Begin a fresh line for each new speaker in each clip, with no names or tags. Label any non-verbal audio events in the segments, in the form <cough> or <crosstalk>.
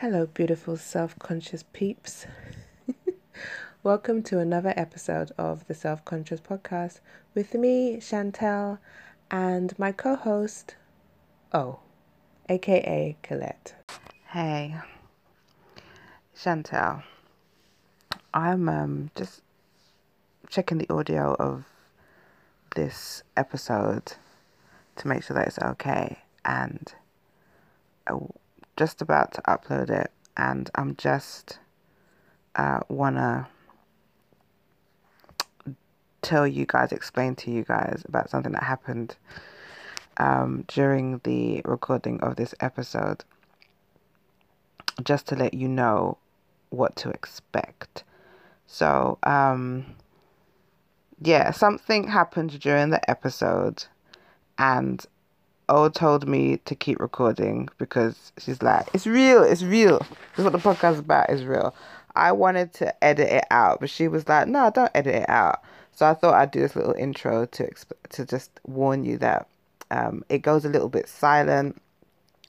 Hello, beautiful self conscious peeps. <laughs> Welcome to another episode of the Self Conscious Podcast with me, Chantel, and my co host, O, aka Colette. Hey, Chantel. I'm um, just checking the audio of this episode to make sure that it's okay, and I'm just about to upload it, and I'm just uh, wanna tell you guys, explain to you guys about something that happened um, during the recording of this episode, just to let you know what to expect. So, um, yeah, something happened during the episode, and O told me to keep recording because she's like, it's real, it's real. This is what the podcast is about, is real. I wanted to edit it out, but she was like, no, don't edit it out. So I thought I'd do this little intro to exp- to just warn you that um, it goes a little bit silent.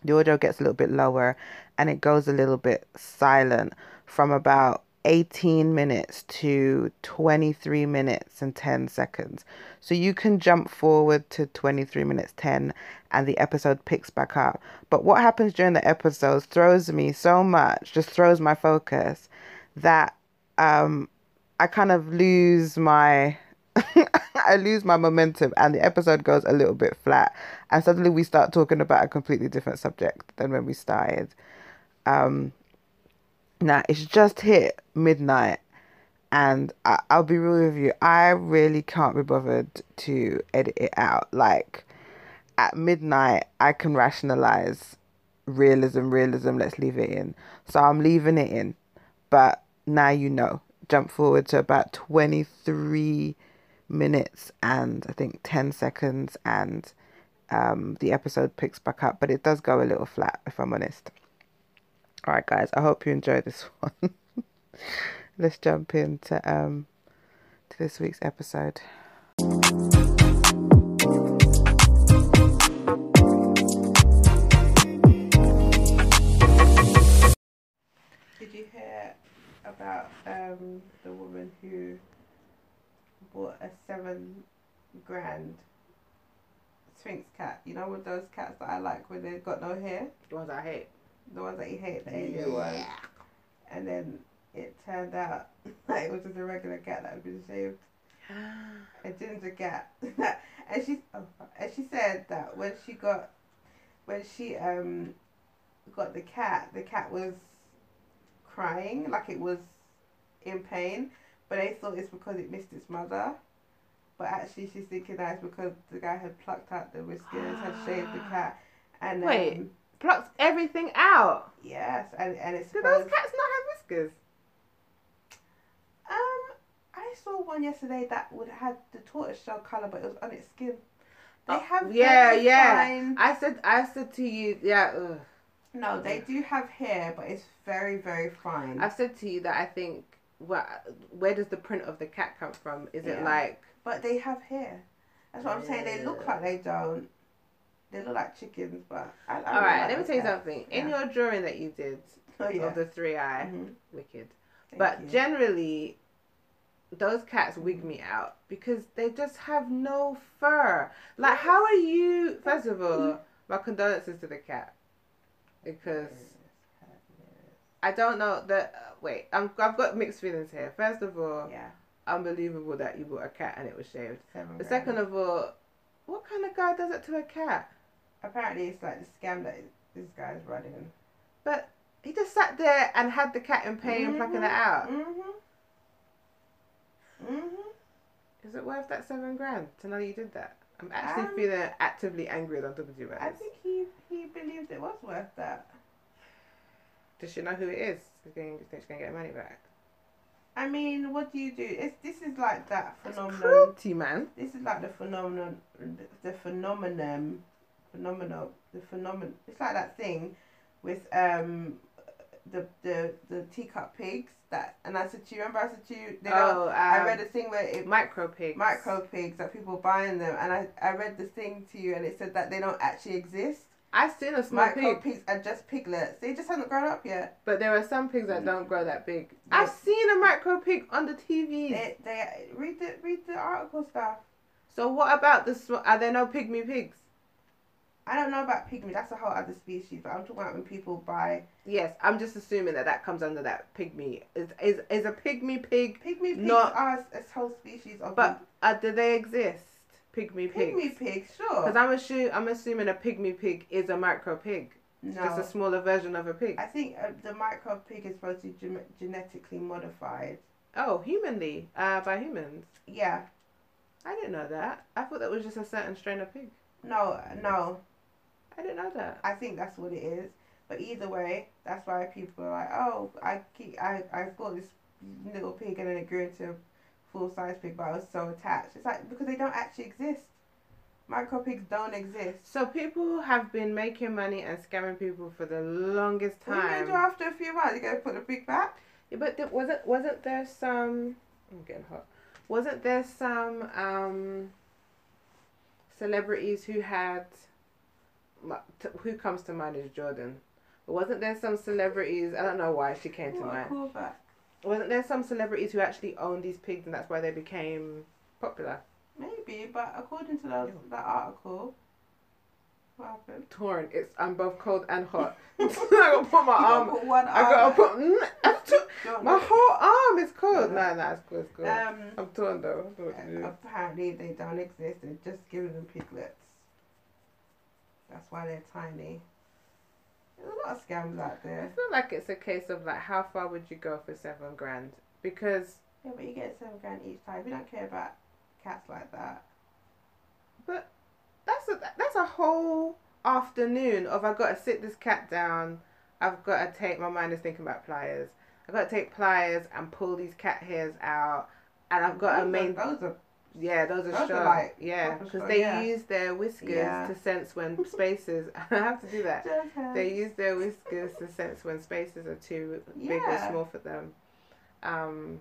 The audio gets a little bit lower, and it goes a little bit silent from about 18 minutes to 23 minutes and 10 seconds. So you can jump forward to 23 minutes 10 and the episode picks back up. But what happens during the episodes throws me so much, just throws my focus that um I kind of lose my <laughs> I lose my momentum and the episode goes a little bit flat and suddenly we start talking about a completely different subject than when we started. Um now it's just hit midnight and I, I'll be real with you, I really can't be bothered to edit it out. Like at midnight I can rationalize realism, realism, let's leave it in. So I'm leaving it in. But now you know jump forward to about 23 minutes and I think 10 seconds, and um, the episode picks back up, but it does go a little flat if I'm honest. All right, guys, I hope you enjoy this <laughs> one. Let's jump into um, to this week's episode. About um, the woman who bought a seven grand Sphynx cat. You know, with those cats that I like where they've got no hair?
The ones I hate.
The ones that you hate, the alien yeah. ones. And then it turned out <laughs> that it was just a regular cat that had been shaved. <gasps> a ginger cat. <laughs> and she oh, and she said that when she got when she um got the cat, the cat was crying like it was in pain, but they thought it's because it missed its mother. But actually, she's thinking that it's because the guy had plucked out the whiskers, had shaved the cat, and
wait, um, plucked everything out.
Yes, and and it's.
Do those cats not have whiskers?
Um, I saw one yesterday that would have the tortoise shell color, but it was on its skin. They oh, have
yeah, yeah. Fine... I said, I said to you, yeah. Ugh.
No, they do have hair, but it's very, very fine.
I've said to you that I think where where does the print of the cat come from? Is yeah. it like?
But they have hair. That's what yeah. I'm saying. They look like they don't. They look like chickens, but I,
I All right, like let me tell you something. Yeah. In your drawing that you did oh, yeah. of the three eye, mm-hmm. wicked. Thank but you. generally, those cats wig me out because they just have no fur. Like, how are you? First of all, my condolences to the cat because I don't know that. Uh, wait, I'm, I've got mixed feelings here. First of all,
yeah,
unbelievable that you bought a cat and it was shaved.
Seven
but second of all, what kind of guy does it to a cat?
Apparently, it's like the scam that this guy's running.
But he just sat there and had the cat in pain mm-hmm. and plucking it out.
Mhm. Mhm.
Is it worth that seven grand to know you did that? I'm actually um, feeling actively angry on top of you about
I think he he believed it was worth that.
Does she know who it is? She's going, think she's going to get her money back?
I mean, what do you do? It's this is like that phenomenon.
cruelty, man.
This is like the phenomenon, the phenomenon, phenomenon, the phenomenon. It's like that thing with um the the the teacup pigs that and I said to you remember I said to you
they oh, um, I
read a thing where it
micro pigs
micro pigs that people buying them and I, I read the thing to you and it said that they don't actually exist
I've seen a small pig
Micro
pig.
pigs are just piglets. They just haven't grown up yet.
But there are some pigs that don't grow that big. I've seen a micro pig on the TV.
They, they read the read the article stuff.
So what about the sm- are there no pygmy pigs?
I don't know about pygmy. That's a whole other species. But I'm talking about when people buy
Yes, I'm just assuming that that comes under that pygmy. Is is is a pygmy pig?
pygmy pigs
Not-
are a whole species of
But uh, do they exist? Pygmy pig.
pygmy pigs. Sure.
Because I'm assu- I'm assuming a pygmy pig is a micro pig,
no.
just a smaller version of a pig.
I think uh, the micro pig is supposed to be gen- genetically modified.
Oh, humanly, uh, by humans.
Yeah.
I didn't know that. I thought that was just a certain strain of pig.
No, no.
I didn't know that.
I think that's what it is. But either way, that's why people are like, oh, I keep, I, I bought this little pig and then it grew into a full size pig, but I was so attached. It's like because they don't actually exist. Micro pigs don't exist.
So people have been making money and scamming people for the longest
What are you gonna
time.
do after a few months? You gonna put the pig back?
Yeah, but there, wasn't wasn't there some? I'm getting hot. Wasn't there some um, celebrities who had? t- Who comes to mind is Jordan. But wasn't there some celebrities? I don't know why she came to
What a
mind.
callback.
Wasn't there some celebrities who actually owned these pigs and that's why they became popular?
Maybe, but according to those, that article, what happened?
Torn. It's I'm both cold and hot. <laughs> <laughs> I gotta put my arm.
put one
I gotta put. Mm, <laughs> I'm t-
Don't
my whole arm is cold.
Yeah.
No, no, it's cool. It's cool.
Um,
I'm torn though. I don't know what to do.
apparently they don't exist. They're just giving them piglets. That's why they're tiny. There's a lot of scams out there.
I feel like it's a case of like, how far would you go for seven grand? Because
Yeah, but you get seven grand each time. We don't care about cats like that.
But that's a that's a whole afternoon of I've got to sit this cat down. I've got to take my mind is thinking about pliers. I've got to take pliers and pull these cat hairs out, and I've got to
those,
main
are, those are
yeah those are
those are
sharp
like
yeah because they
yeah.
use their whiskers
Yeah.
to sense when <laughs> spaces. <laughs> I have to do that. They use their whiskers to sense when spaces are too big or small for them. Um,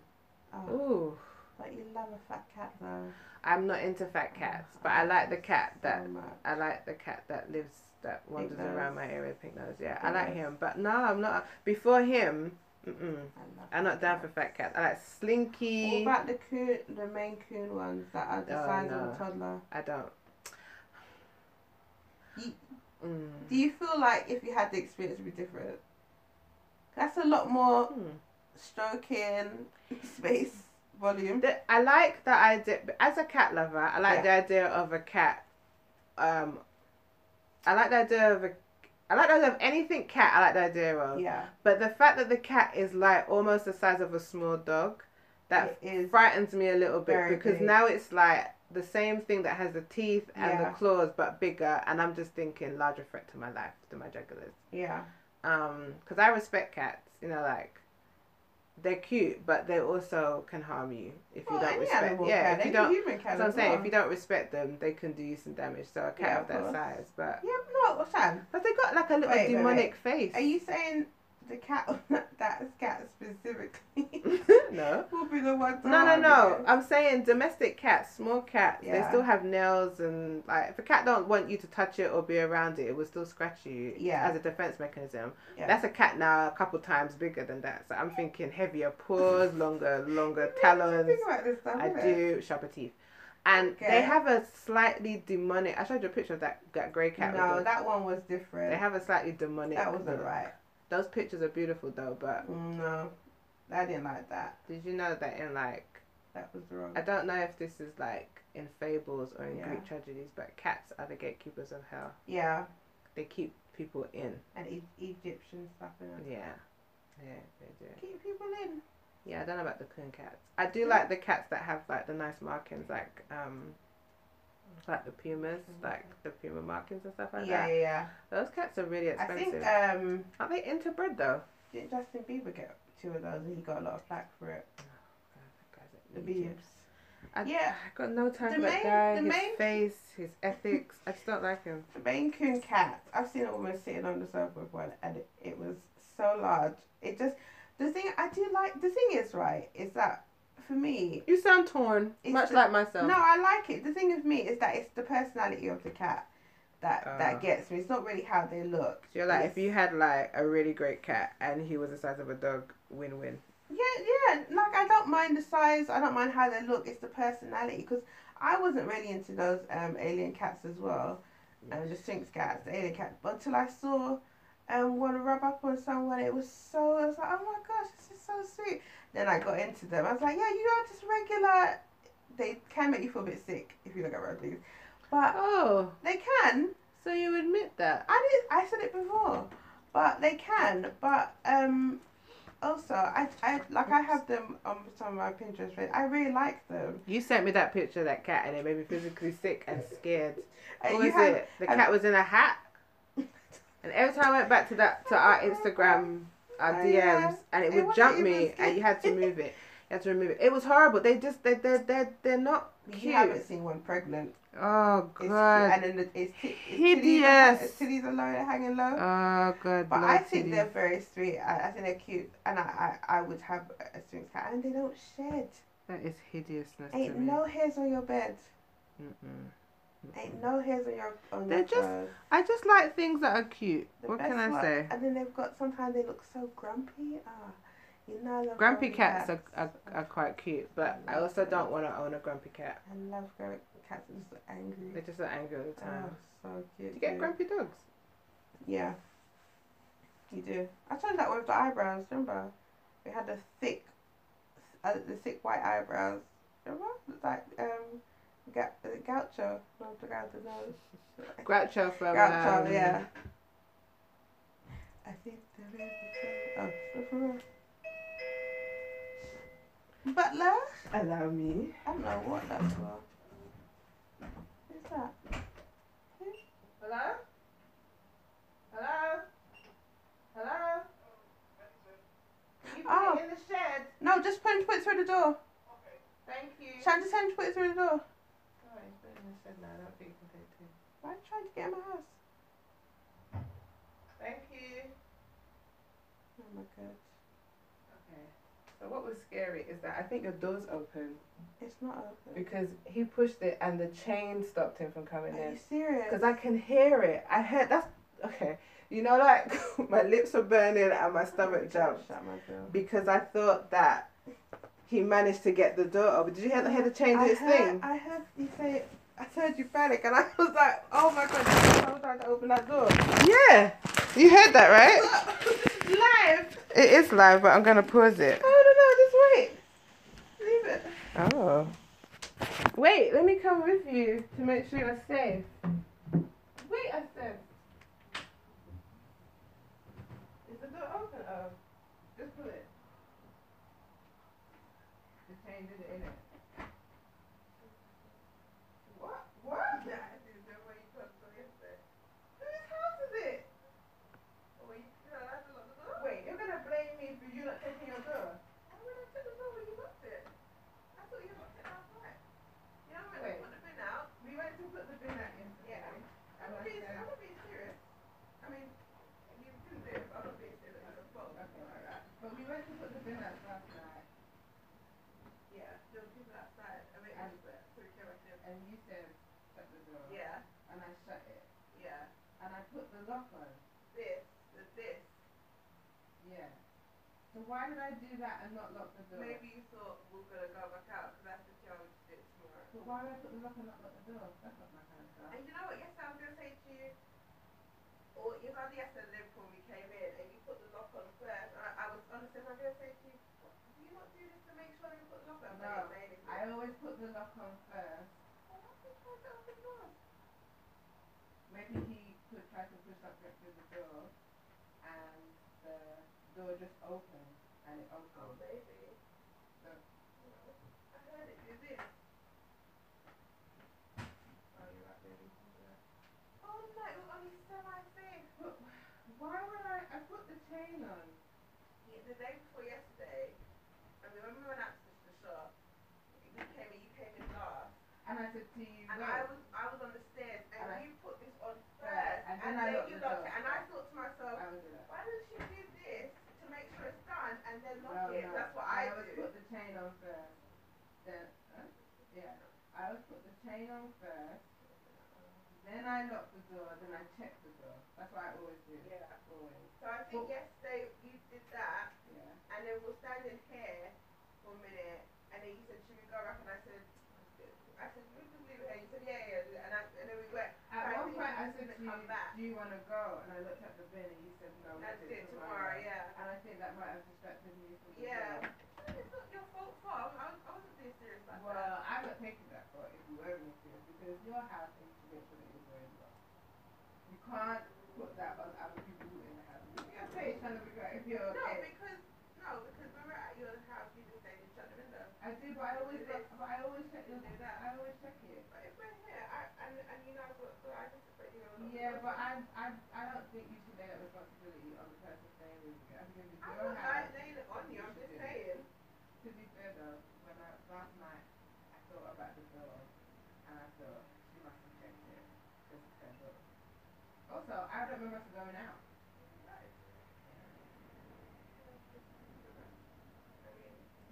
Oh,
ooh,
but you love a fat cat though.
I'm not into fat cats, but I like the cat that
so.
I like the cat that lives that wanders around my area. Pink nose, yeah, I like him. But no, I'm not. Before him, mm-mm,
I love
I'm not down for
fat
fat cats. I like slinky.
What about the coon, the Maine coon ones that are the
Oh,
size
no.
of a toddler?
I don't.
You-
Mm.
Do you feel like if you had the experience, it would be different? That's a lot more
Hmm.
stroking, <laughs> space, volume.
The, I like the idea as a cat lover. I like
Yeah.
the idea of a cat. Um, I like the idea of a. I like the idea of anything cat. I like the idea of.
Yeah,
But the fact that the cat is like almost the size of a small dog, that frightens me a little bit because
big.
now it's like the same thing that has the teeth and
Yeah.
the claws but bigger, and I'm just thinking larger threat to my life, to my jugglers.
Yeah,
Um, because I respect cats, you know, like they're cute, but they also can harm you if you don't respect. Yeah,
can.
if you don't.
human can.
I'm saying.
well.
If you don't respect them, they can do you some damage. So a cat
Yeah,
of
of
that size, but
Yeah, no, Sam.
but they got like a little
Wait, wait,
demonic face.
Are you saying the cat, <laughs> that cat specifically, <laughs>
no. <laughs>
will be the one
No, no, no.
you?
I'm saying domestic cats, small cats. They still have nails and like if a cat don't want you to touch it or be around it, it will still scratch you.
Yeah.
As a defense mechanism.
Yeah.
That's a cat now a couple times bigger than that. So I'm thinking heavier paws, longer, longer talons.
Think about this stuff.
I do sharper teeth. And
Okay.
they have a slightly demonic. I showed you a picture of that that grey cat.
No, that one was different.
they have a slightly demonic.
that wasn't
look.
right.
Those pictures are beautiful though, but
Mm, No, I didn't like that.
did you know that in like
That was wrong.
I don't know if this is like in fables or in
Yeah.
Greek tragedies, but cats are the gatekeepers of hell.
Yeah,
They keep people in.
and e- Egyptian stuff.
Yeah. Yeah, they do.
Keep people in.
Yeah, I don't know about the coon cats. I do like the cats that have like the nice markings, like um, like the pumas, like the puma markings and stuff like
Yeah,
that.
yeah, yeah.
Those cats are really expensive.
I think um,
Aren't they interbred though?
didn't Justin Bieber get two of those and he got a lot of flack for it? The
Idiot.
Biebs.
I,
Yeah.
I got no time
The
for that
main-
guy.
the
his
main-
face, his ethics. I just don't like him.
The Maine Coon cat. I've seen a woman sitting on the sofa with one, and it, it was so large. It just the thing I do like. The thing is right is that for me,
You sound torn, much
the-
like myself.
no, I like it. The thing with me is that it's the personality of the cat. that uh, that gets me. It's not really how they look.
So you're like, it's, if you had like a really great cat and he was the size of a dog, win win.
Yeah, yeah. Like I don't mind the size. I don't mind how they look. It's the personality. Because I wasn't really into those um alien cats as well, and um, the Sphynx cats, the alien cats. But until I saw um one rub up on someone, it was so. I was like, oh my gosh, this is so sweet. Then I got into them. I was like, yeah, you are just regular. They can make you feel a bit sick if you look at rugby. But
oh,
they can.
So you admit that?
I did. I said it before, but they can. But um, also I I like I have them on some of my Pinterest. Page. I really like them.
You sent me that picture of that cat, and it made me physically sick and scared. <laughs> What was it? The cat was in a hat. And every time I went back to that to our Instagram, our oh, DMs, yeah. and it would it jump me, and you had to move it. <laughs> You had to remove it. It was horrible. They just they they they they're not cute.
You haven't seen one pregnant.
Oh god.
and then it's, it's
hideous.
It's titties are low, hanging low.
Oh god.
But I think titties. they're very sweet. I, I think they're cute, and I, I I would have a Sphynx cat, and they don't shed.
That is hideousness.
Ain't no hairs on your bed. Mm-mm. Ain't no hairs on your on
They're
your
just. I just like things that are cute. The what can I
one,
say?
And then they've got sometimes they look so grumpy. Ah. You know,
grumpy, cats, cats. Are, are, are quite cute, but I, I also them. don't want to own a grumpy cat.
I love grumpy cats. They're just angry.
They're just angry all the time. Oh,
so cute.
Do you get grumpy dogs?
Yeah. You do. I told you that with the eyebrows. Remember, we had the thick, uh, the thick white eyebrows. Remember, like um, Ga- Gaucho. No, the Gaucho. No.
Groucho from.
Groucho, um, yeah. I think there is. Oh, Butler?
Allow me.
I don't know what that's for. Who's that?
Hello? Hello? Hello? You put oh. it in the shed.
No, just put, put it through the door.
Okay. Thank you.
Shall I just send you put it through the door?
Oh, he's put it in the shed now. I don't think you can take.
Why are you trying to get in my house?
Thank you.
Oh my god. Okay.
So what was scary is that I think the door's open.
It's not open.
Because he pushed it and the chain stopped him from coming
Are
in.
you serious?
Because I can hear it. I heard that's okay. You know, like <laughs> my lips were burning and my stomach oh jumped because I thought that he managed to get the door open. Did you hear, hear the chain do its thing?
I heard you say. I heard you panic, and I <laughs> was like, "Oh my god!" I was trying to open that door.
Yeah, you heard that, right?
live.
It is live, but I'm gonna pause it.
Oh no, no, just wait. Leave it.
Oh. Wait, let me come with you to make sure you're safe. Wait, I said. Is the door open? Oh, just pull it. The chain did it in it. So why did I do that and not lock the door?
Maybe you thought we are gonna go back out because that's the we did tomorrow.
But why did I put the lock and not lock the door? That's not my kind of stuff.
And you know what? Yesterday I was gonna say to you, or you had yesterday before we came in, and you put the lock on first. And I, I was honestly, I'm gonna say to you, do you not do this to make sure you put the lock on?
No, I always put the lock on first. Maybe he could try to push up through the door, and the door just opened and it.
Oh, maybe. So, you know, I heard it do this. Oh, you're right, baby. Oh, no, it was only semi-thick.
But why would I, I put the chain on?
Yeah, the day before yesterday, I mean, when we went out to the shop, you came in, you came in last.
And I said to you,
and I was, I was on the stairs, and, and you put this on first, yeah, and, and then, then you locked it, and I thought to myself, why did she do this to make sure it's done and then lock no, it? No. That's what I, I
always do. put the chain on first. Then, huh? yeah, I always put the chain on first. Then I lock the door, then I check the door. That's what I always do.
Yeah.
Always.
So I think but, yesterday you did that.
Yeah.
And then we're standing here for a minute, and then you said, "Should we go back?" And I said, "I said we can leave here." You said, "Yeah, yeah." And, I, and then we went.
At one point, I said to you, "Do you want to go?" And I looked at the bin, and you said, "No."
That's it tomorrow. tomorrow. Yeah.
And I think that might have distracted me from the
Yeah. It's not your fault, fault. I, I wasn't being serious like
well, I would take that for if you were being serious because your house you make sure that you're well. You can't put that on other people in the house. You can't say trying to figure out if you're
okay. No, because no, because when we're at your house, you just say you shut the window.
I do, but I always, but, but I always check your. That. I always check it.
But if we're here, I, and and you know, but, but I just expect you know.
Yeah, but I I I don't think you should lay that responsibility on the person staying with you. I think it's your
house. I'm not laying it on you. I'm just saying.
To be fair though, when I last night I thought about the door, I she must have checked it door. Also, I don't remember us going out.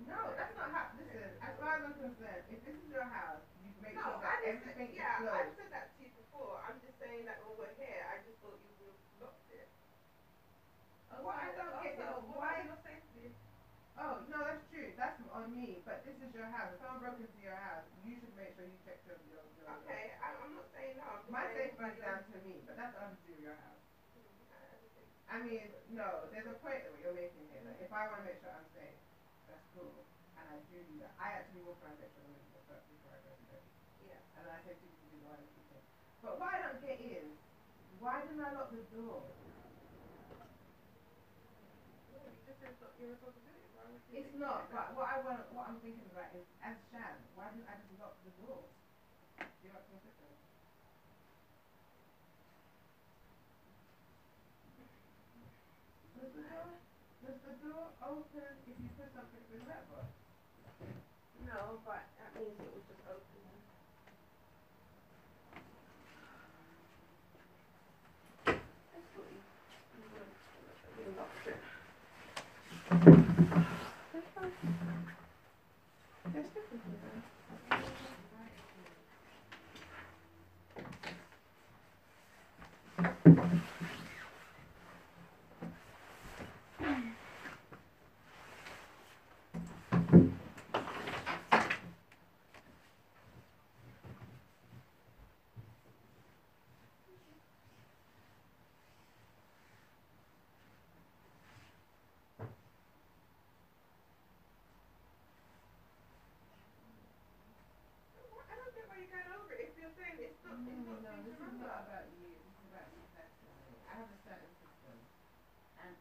No, that's not how. Listen, as far as I'm concerned, if this is your house, you make no, sure that everything
say, yeah,
is closed.
I've said that to you before. I'm just saying that when we're here, I just thought you would have locked it.
Oh, well, I don't get it. Why? Oh, no, that's true. That's on me. But this is your house. If someone broke into your house, you should make sure you check your. your, your
okay, your, I'm not saying no.
Is down to me, but that's nothing to your house. I mean, no, there's a point that you're making here. Like, if I want to make sure I'm safe, that's cool. And I do do that. I actually walk around make sure I'm making sure before I go to bed.
Yeah.
And I say people do the one thing. But what I don't get is, why didn't I lock the door? It's not, but what I want, what I'm thinking about is, as Shan, why didn't I just lock the door? Do you know what I'm Does the door, does the door open if you put something in the lever?
No, but that means it was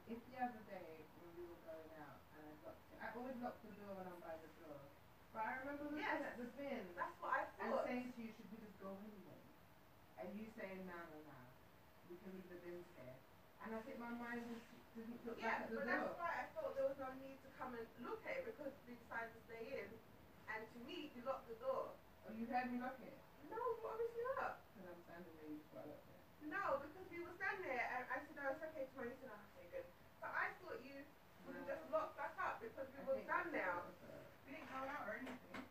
just I
always lock the door when I'm by the door. But I remember looking yes. at the bin.
That's what I thought.
And saying to you, should we just go anyway? And you saying, no, no, no. We can leave the bins here. And I think my mind just didn't look
yeah,
back at the
door.
Yeah,
but that's why I thought there was no need to come and look at it because we decided to stay in. And to me, you locked the door.
Oh, you heard me lock it?
No, obviously not.
Because I'm standing there, you just got locked it.
No, because we were standing there and I said, no, it's okay, tomorrow. You said, oh, okay, good. So I thought you would have just locked back up because we were done now.
We didn't go out or anything.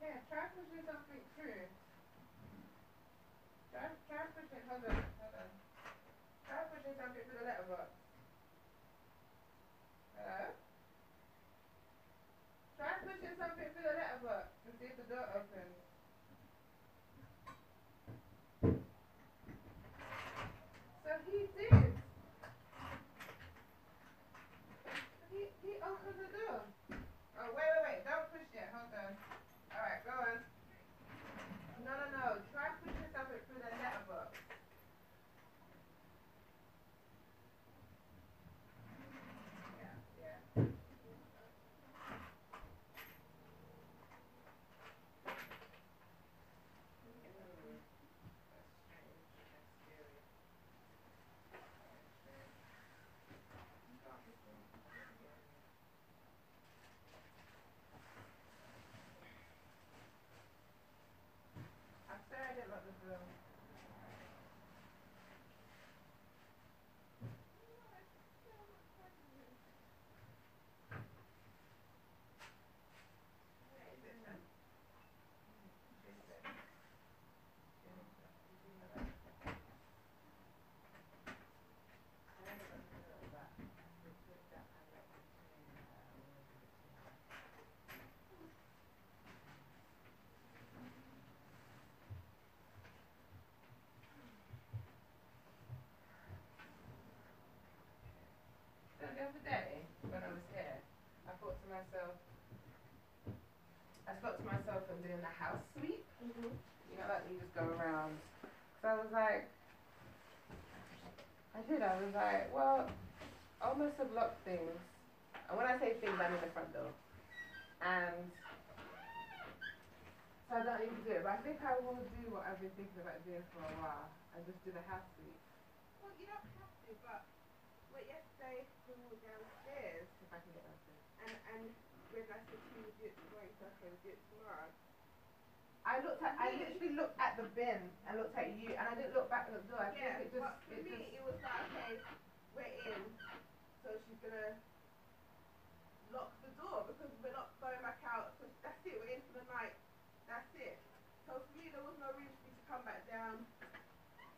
Yeah, try pushing something through. Try, try pushing, hold on, hold on. Try pushing something myself. I thought to myself and doing the house sweep. Mm-hmm. You know, like you just go around. So I was like, I did. I was like, well, I almost have locked things. And when I say things, I mean the front door. And so I don't need to do it. But I think I will do what I've been thinking about doing for a while. I just do the house sweep.
Well, you don't have to, but well, yesterday when we were downstairs,
if I can get downstairs,
and and when I said to you, do it tomorrow, you said, okay, we'll do it tomorrow.
I looked at, I literally looked at the bin and looked at you, and I didn't look back at the door. I
yeah,
think it just,
but for
it
me,
just,
it was like, okay, we're in, so she's gonna lock the door because we're not going back out. So that's it. We're in for the night. That's it. So for me, there was no reason for me to come back down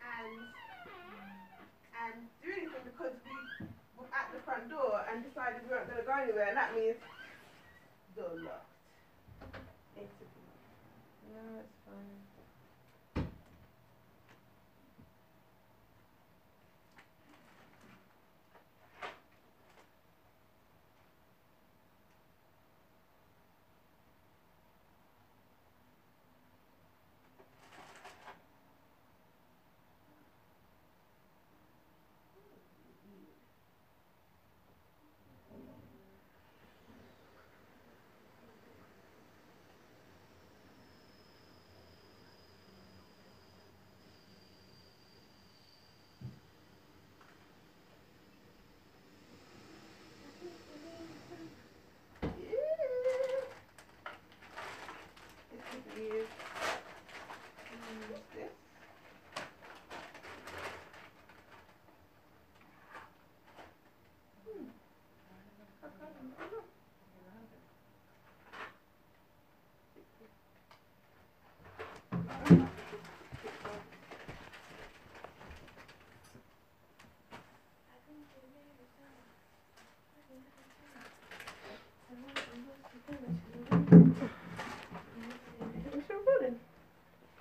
and and do anything because we were at the front door and decided we weren't gonna go anywhere, and that means door locked.
no, it's fine.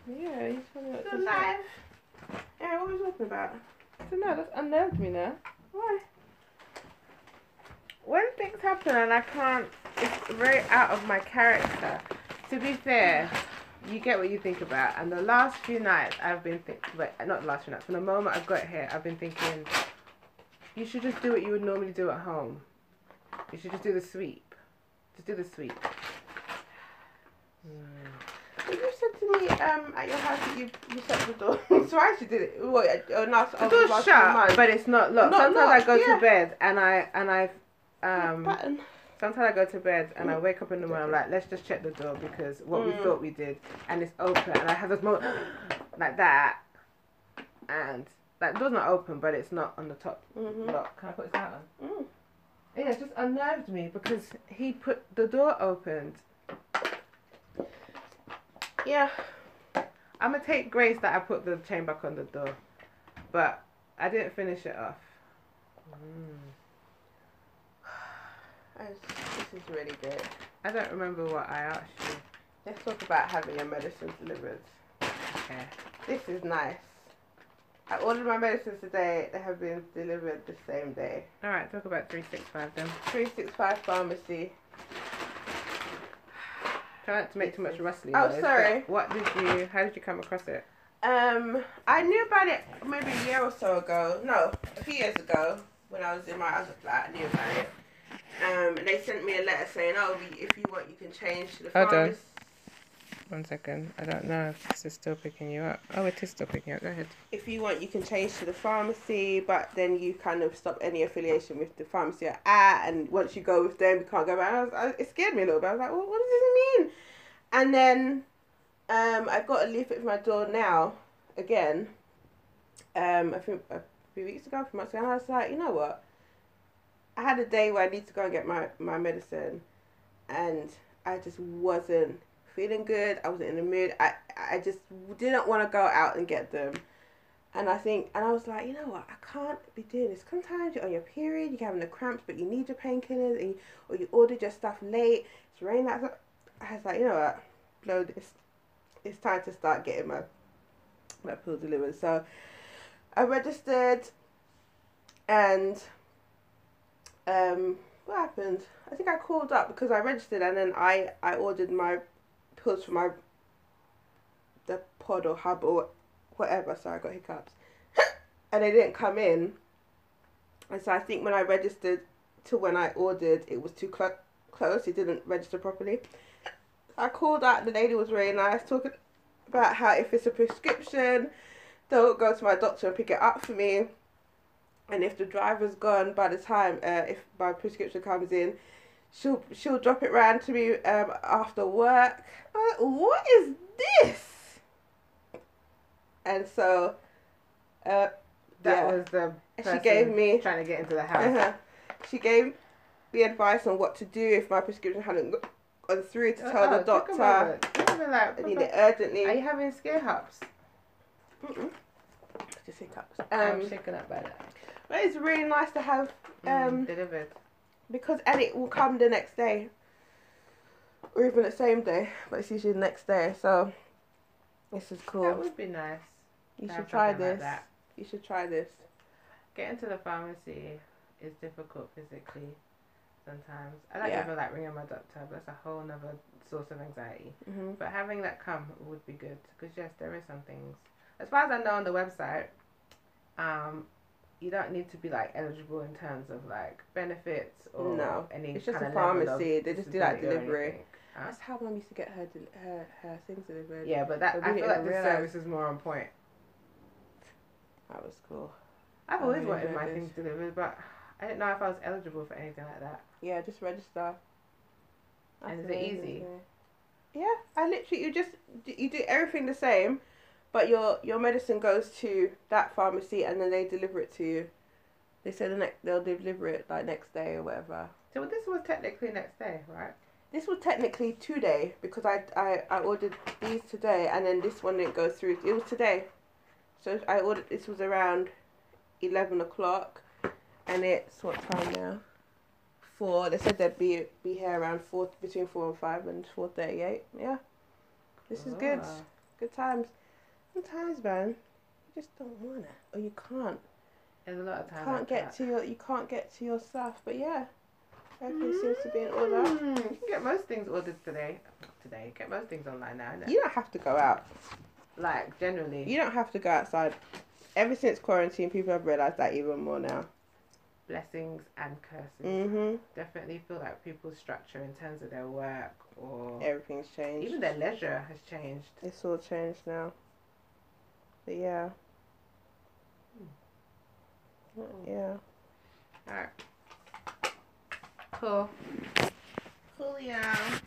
Yeah, he's funny.
Still live. Yeah, what are we talking about?
I that's unnerved me now.
Why?
When things happen and I can't, it's very out of my character. To be fair, you get what you think about. And the last few nights I've been thinking, but not the last few nights, from the moment I've got here, I've been thinking, you should just do what you would normally do at home. You should just do the sweep. Just do the sweep.
You said to me um, at your house that you, you shut the door. <laughs> so I actually did it. What, uh, last,
The door's shut, but it's not locked.
Not
sometimes
locked,
I go
yeah.
to bed and I and I um
Pattern.
sometimes I go to bed and I wake up in the morning. I'm like, let's just check the door because what we
Mm.
thought we did, and it's open, and I have this moment <gasps> like that, and like door's not open, but it's not on the top
Mhm.
lock. Can I put this out on?
Mm.
Yeah, it just unnerved me because he put the door opened.
Yeah.
I'm gonna take grace that I put the chain back on the door, but I didn't finish it off. Mm. <sighs>
This is really good.
I don't remember what I asked you.
Let's talk about having your medicines delivered.
Okay.
This is nice. I ordered my medicines today. They have been delivered the same day.
All right, talk about 365 then.
365 Pharmacy.
Try not to make too much rustling.
Oh,
noise,
sorry.
What did you? How did you come across it?
Um, I knew about it maybe a year or so ago. No, a few years ago when I was in my other flat. I knew about it. Um, and they sent me a letter saying, "Oh, if you want, you can change to the
Hold.
Pharmacy."
One second. I don't know if this is still picking you up. Oh, it is still picking you up. Go ahead.
If you want, you can change to the pharmacy, but then you kind of stop any affiliation with the pharmacy you're at. And once you go with them, you can't go back. I was, I, it scared me a little bit. I was like, well, what does this mean? And then um, I've got a leaflet for my door now again. Um, I think a few weeks ago, a few months ago, and I was like, you know what? I had a day where I need to go and get my, my medicine, and I just wasn't feeling good. I wasn't in the mood. I I just didn't want to go out and get them. And I think, and I was like, you know what? I can't be doing this. Sometimes you're on your period, you're having the cramps, but you need your painkillers, and you, or you ordered your stuff late. It's raining outside. I was like, you know what? Blow this. It's time to start getting my my pill delivered. So I registered, and um, what happened? I think I called up because I registered and then I I ordered my pills for my the pod or hub or whatever. Sorry, I got hiccups, <coughs> and they didn't come in. And so I think when I registered to when I ordered, it was too cl- close. It didn't register properly. I called out. The lady was very nice, talking about how if it's a prescription, they'll go to my doctor and pick it up for me. And if the driver's gone by the time, uh, if my prescription comes in, she'll she'll drop it round to me um, after work. Like, what is this? And so, uh,
that
yeah.
was the
she gave me
trying to get into the house.
uh-huh. She gave me advice on what to do if my prescription hadn't gone through to tell
Oh,
the doctor
moment. Take a minute, like,
I need it urgently.
Are you having scare hops?
Mm-mm. Just hiccups.
I'm
Um,
shaken up by that.
but it's really nice to have
Mm,
um
delivered.
Because and it will come the next day or even the same day, but it's usually the next day. So this is cool.
That would be nice.
You should try
like
this.
that.
You should try this.
Getting to the pharmacy is difficult physically sometimes. I don't
Yeah.
even like ringing my doctor, but that's a whole nother source of anxiety.
hmm
But having that come would be good because yes, there is some things. As far as I know on the website, um, you don't need to be like eligible in terms of like benefits or
No,
any.
it's just a pharmacy. They just do, like, delivery.
Huh?
That's how mum used to get her del- her her things delivered.
Yeah, but that
But
I feel like the service is more on point.
That was cool.
I've
I
always wanted my things delivered, but I didn't know if I was eligible for anything like that.
Yeah, just register.
And is it easy?
Yeah, I literally you just you do everything the same, but your your medicine goes to that pharmacy and then they deliver it to you. They say the next they'll deliver it like next day or whatever.
So this was technically next day, right?
This was technically today because I, I I ordered these today and then this one didn't go through. It was today, so I ordered this was around eleven o'clock, and it's what time now? Four. They said they'd be be here around four between four and five and four thirty eight. Yeah, this is good.
Ah.
Good times. Sometimes, man, you just don't want it, or you can't.
There's a lot of time.
Can't
like
get
that.
to your you can't get to your stuff. But yeah, everything seems to be in order.
Mm, You can get most things ordered today. Today, get most things online now.
You don't have to go out.
Like generally,
You don't have to go outside. Ever since quarantine, people have realized that even more now.
blessings and curses.
Mhm.
Definitely feel like people's structure in terms of their work or
Everything's changed.
even their leisure has changed.
It's all changed now. But yeah. Mm. Yeah.
All right. Cool. Cool, Yeah.